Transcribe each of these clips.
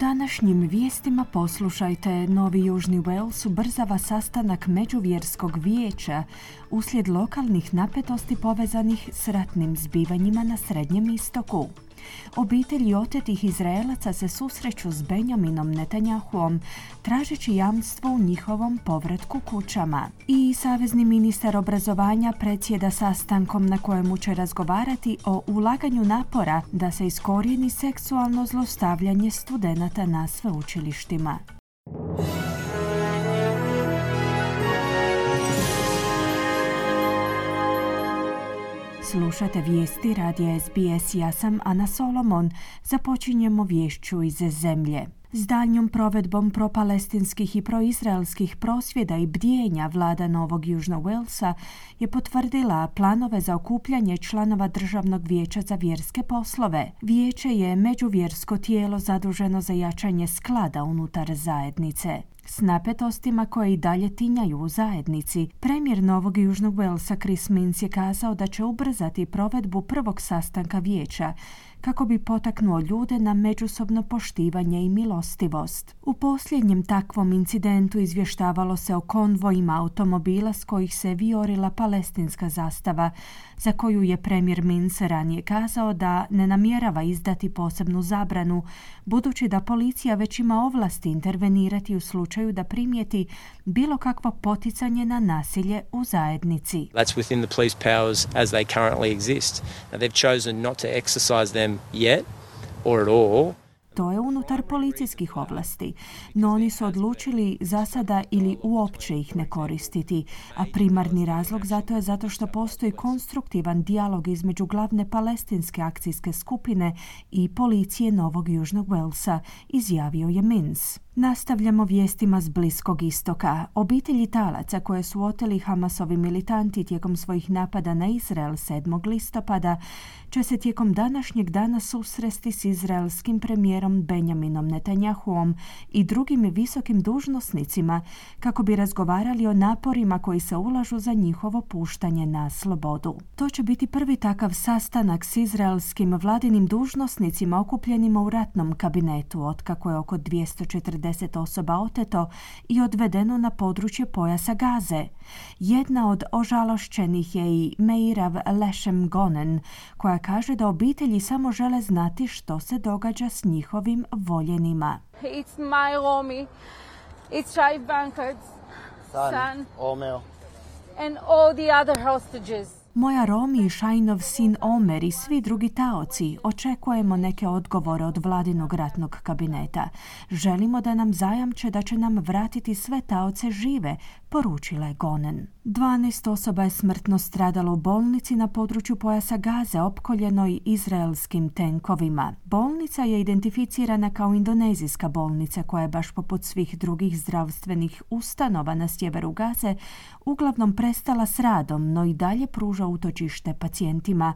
Današnjim vijestima poslušajte Novi Južni Wales ubrzava sastanak Međuvjerskog vijeća uslijed lokalnih napetosti povezanih s ratnim zbivanjima na Srednjem istoku. Obitelji otetih Izraelaca se susreću s Benjaminom Netanjahuom, tražeći jamstvo u njihovom povratku kućama. I savezni ministar obrazovanja predsjeda sastankom na kojemu će razgovarati o ulaganju napora da se iskorijeni seksualno zlostavljanje studenata na sveučilištima. Slušate vijesti radija SBS. Ja sam Ana Solomon. Započinjemo vješću iz zemlje. S daljnjom provedbom propalestinskih i proizraelskih prosvjeda i bdjenja vlada Novog Južnog Walesa je potvrdila planove za okupljanje članova Državnog vijeća za vjerske poslove. Vijeće je međuvjersko tijelo zaduženo za jačanje sklada unutar zajednice. S napetostima koje i dalje tinjaju u zajednici, premijer Novog Južnog Walesa Chris Minns je kazao da će ubrzati provedbu prvog sastanka vijeća kako bi potaknuo ljude na međusobno poštivanje i milostivost. U posljednjem takvom incidentu izvještavalo se o konvojima automobila s kojih se viorila palestinska zastava, za koju je premijer Mins ranije kazao da ne namjerava izdati posebnu zabranu, budući da policija već ima ovlasti intervenirati u slučaju da primijeti bilo kakvo poticanje na nasilje u zajednici. That's within the police powers as they currently exist. They've chosen not to exercise them or at all. To je unutar policijskih ovlasti, no oni su odlučili za sada ili uopće ih ne koristiti, a primarni razlog zato je zato što postoji konstruktivan dijalog između glavne palestinske akcijske skupine i policije Novog Južnog Walesa, izjavio je Mins. Nastavljamo vijestima s Bliskog istoka. Obitelji talaca koje su oteli Hamasovi militanti tijekom svojih napada na Izrael 7. listopada će se tijekom današnjeg dana susresti s izraelskim premijerom Benjaminom Netanjahuom i drugim visokim dužnosnicima kako bi razgovarali o naporima koji se ulažu za njihovo puštanje na slobodu. To će biti prvi takav sastanak s izraelskim vladinim dužnosnicima okupljenima u ratnom kabinetu otkako je oko 240 osoba oteto i odvedeno na područje pojasa Gaze. Jedna od ožalošćenih je i Meirav Lešem Gonen, koja kaže da obitelji samo žele znati što se događa s njihovim voljenima. It's my Romy. It's Shai Bankert, son, Omer. and all the other hostages. Moja Romi i Šajnov sin Omer i svi drugi taoci očekujemo neke odgovore od vladinog ratnog kabineta. Želimo da nam zajamče da će nam vratiti sve taoce žive, poručila je Gonen. 12 osoba je smrtno stradalo u bolnici na području pojasa Gaze opkoljenoj izraelskim tenkovima. Bolnica je identificirana kao indonezijska bolnica koja je baš poput svih drugih zdravstvenih ustanova na sjeveru Gaze uglavnom prestala s radom, no i dalje pruža utočište pacijentima,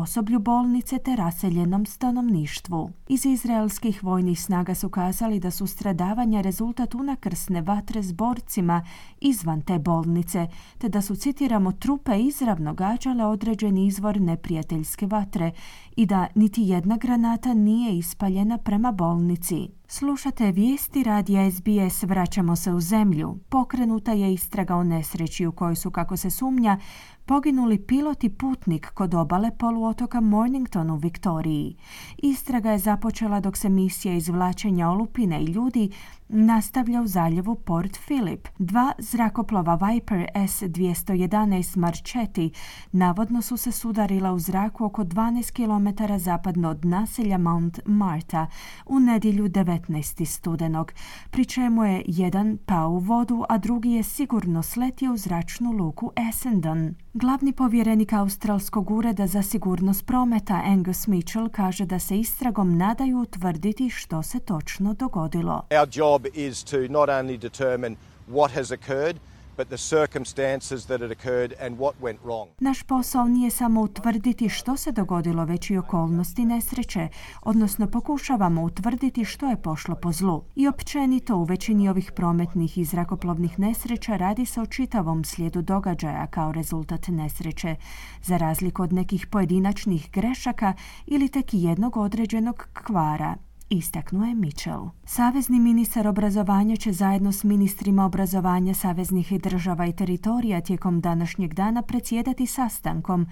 osoblju bolnice te raseljenom stanovništvu. Iz izraelskih vojnih snaga su kazali da su stradavanja rezultat unakrsne vatre s borcima izvan te bolnice, te da su, citiramo, trupe izravno gađale određeni izvor neprijateljske vatre i da niti jedna granata nije ispaljena prema bolnici. Slušate vijesti radija SBS Vraćamo se u zemlju. Pokrenuta je istraga o nesreći u kojoj su, kako se sumnja, poginuli pilot i putnik kod obale poluotoka Mornington u Viktoriji. Istraga je započela dok se misija izvlačenja olupine i ljudi nastavlja u zaljevu Port Phillip. Dva zrakoplova Viper S-211 Marchetti navodno su se sudarila u zraku oko 12 km zapadno od naselja Mount Marta u nedjelju 19. studenog, pri čemu je jedan pao u vodu, a drugi je sigurno sletio u zračnu luku Essendon. Glavni povjerenik Australskog ureda za sigurnost prometa Angus Mitchell kaže da se istragom nadaju utvrditi što se točno dogodilo. Our job is to not only determine what has occurred, but the circumstances that occurred and what went wrong. Naš posao nije samo utvrditi što se dogodilo, već i okolnosti nesreće, odnosno pokušavamo utvrditi što je pošlo po zlu. I općenito u većini ovih prometnih i zrakoplovnih nesreća radi se o čitavom slijedu događaja kao rezultat nesreće, za razliku od nekih pojedinačnih grešaka ili tek jednog određenog kvara istaknuo je Mitchell. Savezni ministar obrazovanja će zajedno s ministrima obrazovanja saveznih država i teritorija tijekom današnjeg dana predsjedati sastankom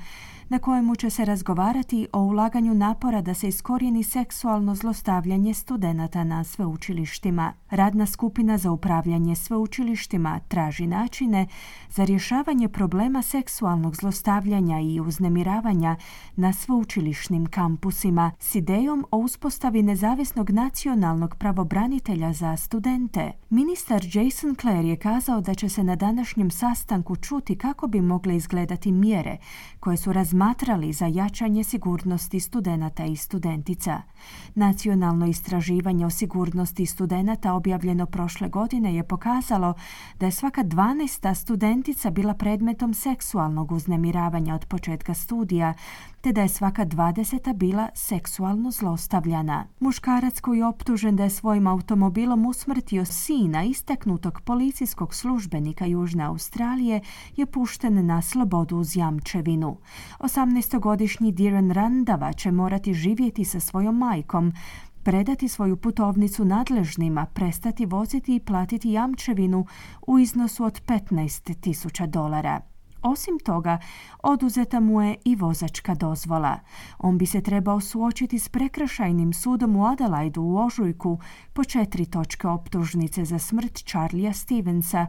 na kojemu će se razgovarati o ulaganju napora da se iskorijeni seksualno zlostavljanje studenata na sveučilištima. Radna skupina za upravljanje sveučilištima traži načine za rješavanje problema seksualnog zlostavljanja i uznemiravanja na sveučilišnim kampusima s idejom o uspostavi nezavisnog nacionalnog pravobranitelja za studente. Ministar Jason Clare je kazao da će se na današnjem sastanku čuti kako bi mogle izgledati mjere koje su razmatrali za jačanje sigurnosti studenata i studentica. Nacionalno istraživanje o sigurnosti studenata objavljeno prošle godine je pokazalo da je svaka 12. studentica bila predmetom seksualnog uznemiravanja od početka studija, te da je svaka dvadeseta bila seksualno zlostavljana. Muškarac koji je optužen da je svojim automobilom usmrtio sina istaknutog policijskog službenika Južne Australije je pušten na slobodu uz jamčevinu. 18-godišnji Diran Randava će morati živjeti sa svojom majkom, predati svoju putovnicu nadležnima, prestati voziti i platiti jamčevinu u iznosu od 15.000 dolara. Osim toga, oduzeta mu je i vozačka dozvola. On bi se trebao suočiti s prekršajnim sudom u Adelaidu u Ožujku po četiri točke optužnice za smrt Charlija Stevensa,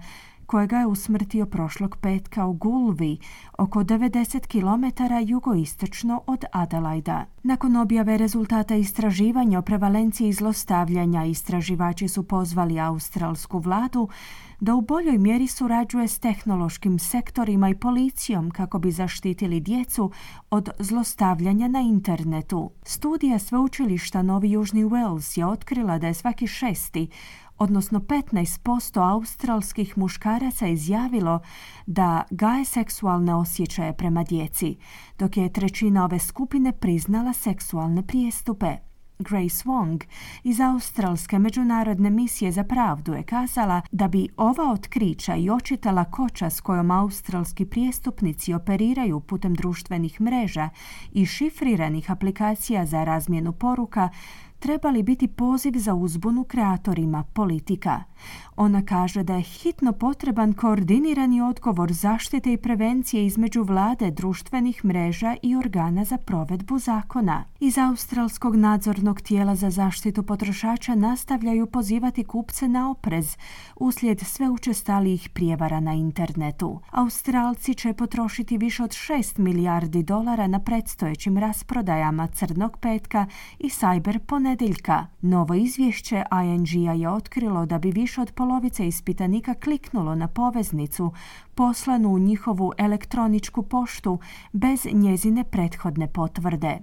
kojega je usmrtio prošlog petka u Gulvi, oko 90 km jugoistočno od Adelaida. Nakon objave rezultata istraživanja o prevalenciji zlostavljanja, istraživači su pozvali australsku vladu da u boljoj mjeri surađuje s tehnološkim sektorima i policijom kako bi zaštitili djecu od zlostavljanja na internetu. Studija sveučilišta Novi Južni Wales je otkrila da je svaki šesti odnosno 15% australskih muškaraca izjavilo da gaje seksualne osjećaje prema djeci, dok je trećina ove skupine priznala seksualne prijestupe. Grace Wong iz Australske međunarodne misije za pravdu je kazala da bi ova otkrića i očitala koča s kojom australski prijestupnici operiraju putem društvenih mreža i šifriranih aplikacija za razmjenu poruka trebali biti poziv za uzbunu kreatorima politika. Ona kaže da je hitno potreban koordinirani odgovor zaštite i prevencije između vlade, društvenih mreža i organa za provedbu zakona. Iz Australskog nadzornog tijela za zaštitu potrošača nastavljaju pozivati kupce na oprez uslijed sve učestalijih prijevara na internetu. Australci će potrošiti više od 6 milijardi dolara na predstojećim rasprodajama Crnog petka i Cyber ponedjeljka. Novo izvješće ING-a je otkrilo da bi više od polovice ispitanika kliknulo na poveznicu poslanu u njihovu elektroničku poštu bez njezine prethodne potvrde.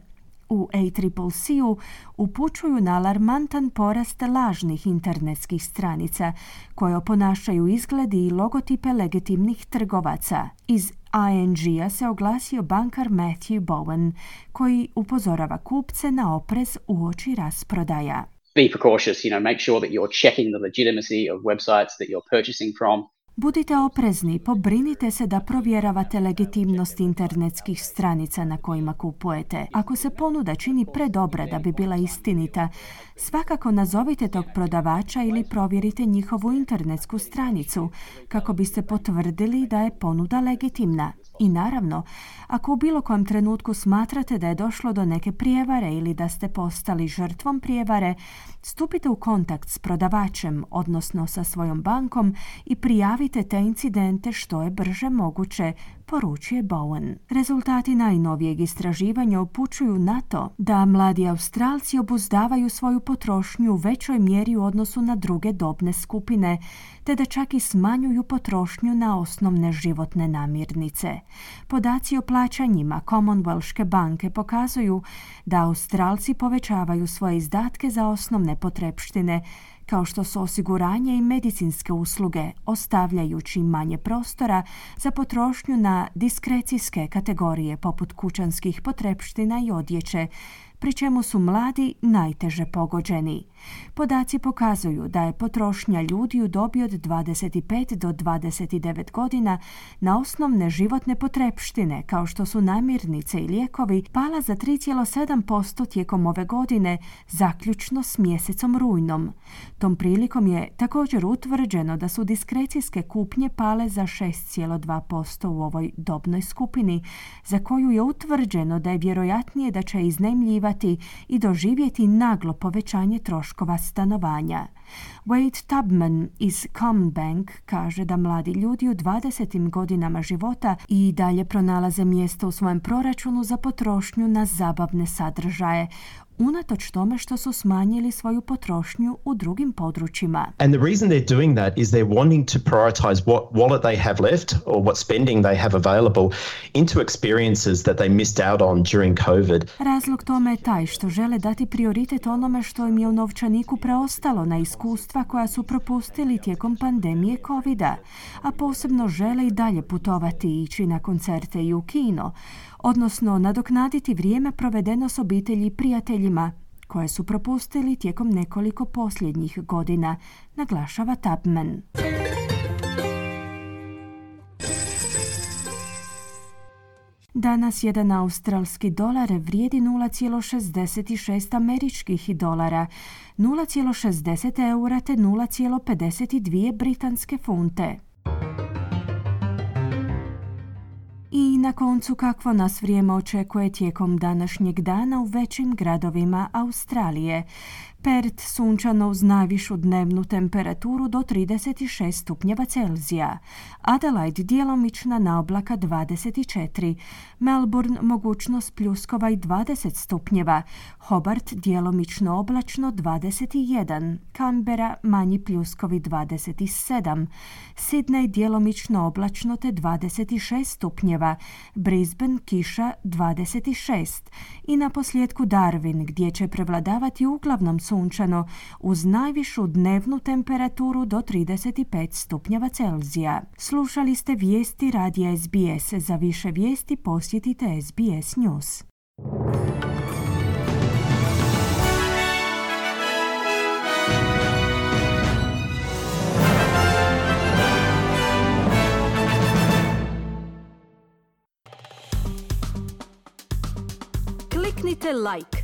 U ACCC-u upućuju na alarmantan porast lažnih internetskih stranica koje oponašaju izgledi i logotipe legitimnih trgovaca. Iz ING-a se oglasio bankar Matthew Bowen koji upozorava kupce na oprez uoči rasprodaja. be precautious, you know, make sure that you're checking the legitimacy of websites that you're purchasing from. Budite oprezni, pobrinite se da provjeravate legitimnost internetskih stranica na kojima kupujete. Ako se ponuda čini predobra da bi bila istinita, svakako nazovite tog prodavača ili provjerite njihovu internetsku stranicu kako biste potvrdili da je ponuda legitimna. I naravno, ako u bilo kojem trenutku smatrate da je došlo do neke prijevare ili da ste postali žrtvom prijevare, stupite u kontakt s prodavačem, odnosno sa svojom bankom i prijavite te incidente što je brže moguće, poručuje Bowen. Rezultati najnovijeg istraživanja upućuju na to da mladi Australci obuzdavaju svoju potrošnju u većoj mjeri u odnosu na druge dobne skupine, te da čak i smanjuju potrošnju na osnovne životne namirnice. Podaci o plaćanjima Commonwealthke banke pokazuju da Australci povećavaju svoje izdatke za osnovne potrepštine kao što su osiguranje i medicinske usluge, ostavljajući manje prostora za potrošnju na diskrecijske kategorije poput kućanskih potrepština i odjeće, pri čemu su mladi najteže pogođeni. Podaci pokazuju da je potrošnja ljudi u dobi od 25 do 29 godina na osnovne životne potrepštine, kao što su namirnice i lijekovi, pala za 3,7% tijekom ove godine, zaključno s mjesecom rujnom. Tom prilikom je također utvrđeno da su diskrecijske kupnje pale za 6,2% u ovoj dobnoj skupini, za koju je utvrđeno da je vjerojatnije da će iznajmljivati i doživjeti naglo povećanje troškova stanovanja. Wade Tubman iz Combank kaže da mladi ljudi u 20. godinama života i dalje pronalaze mjesto u svojem proračunu za potrošnju na zabavne sadržaje, unatoč tome što su smanjili svoju potrošnju u drugim područjima. And the reason they're doing that is they're wanting to prioritize what wallet they have left or what spending they have available into experiences that they missed out on during COVID. Razlog tome je taj što žele dati prioritet onome što im je u novčaniku preostalo na iskustva koja su propustili tijekom pandemije covida, a posebno žele i dalje putovati i ići na koncerte i u kino, odnosno nadoknaditi vrijeme provedeno s obitelji i prijateljima koje su propustili tijekom nekoliko posljednjih godina, naglašava Tapman. Danas jedan australski dolar vrijedi 0,66 američkih dolara, 0,60 eura te 0,52 britanske funte. Na koncu kakvo nas vrijeme očekuje tijekom današnjeg dana u većim gradovima Australije. Perth sunčano uz najvišu dnevnu temperaturu do 36 stupnjeva Celzija. Adelaide djelomična na oblaka 24. Melbourne mogućnost pljuskova i 20 stupnjeva. Hobart djelomično oblačno 21. Canberra manji pljuskovi 27. Sydney djelomično oblačno te 26 stupnjeva. Brisbane kiša 26. I na posljedku Darwin gdje će prevladavati uglavnom sunčano uz najvišu dnevnu temperaturu do 35 stupnjeva Celzija. Slušali ste vijesti radija SBS. Za više vijesti posjetite SBS News. Kliknite like,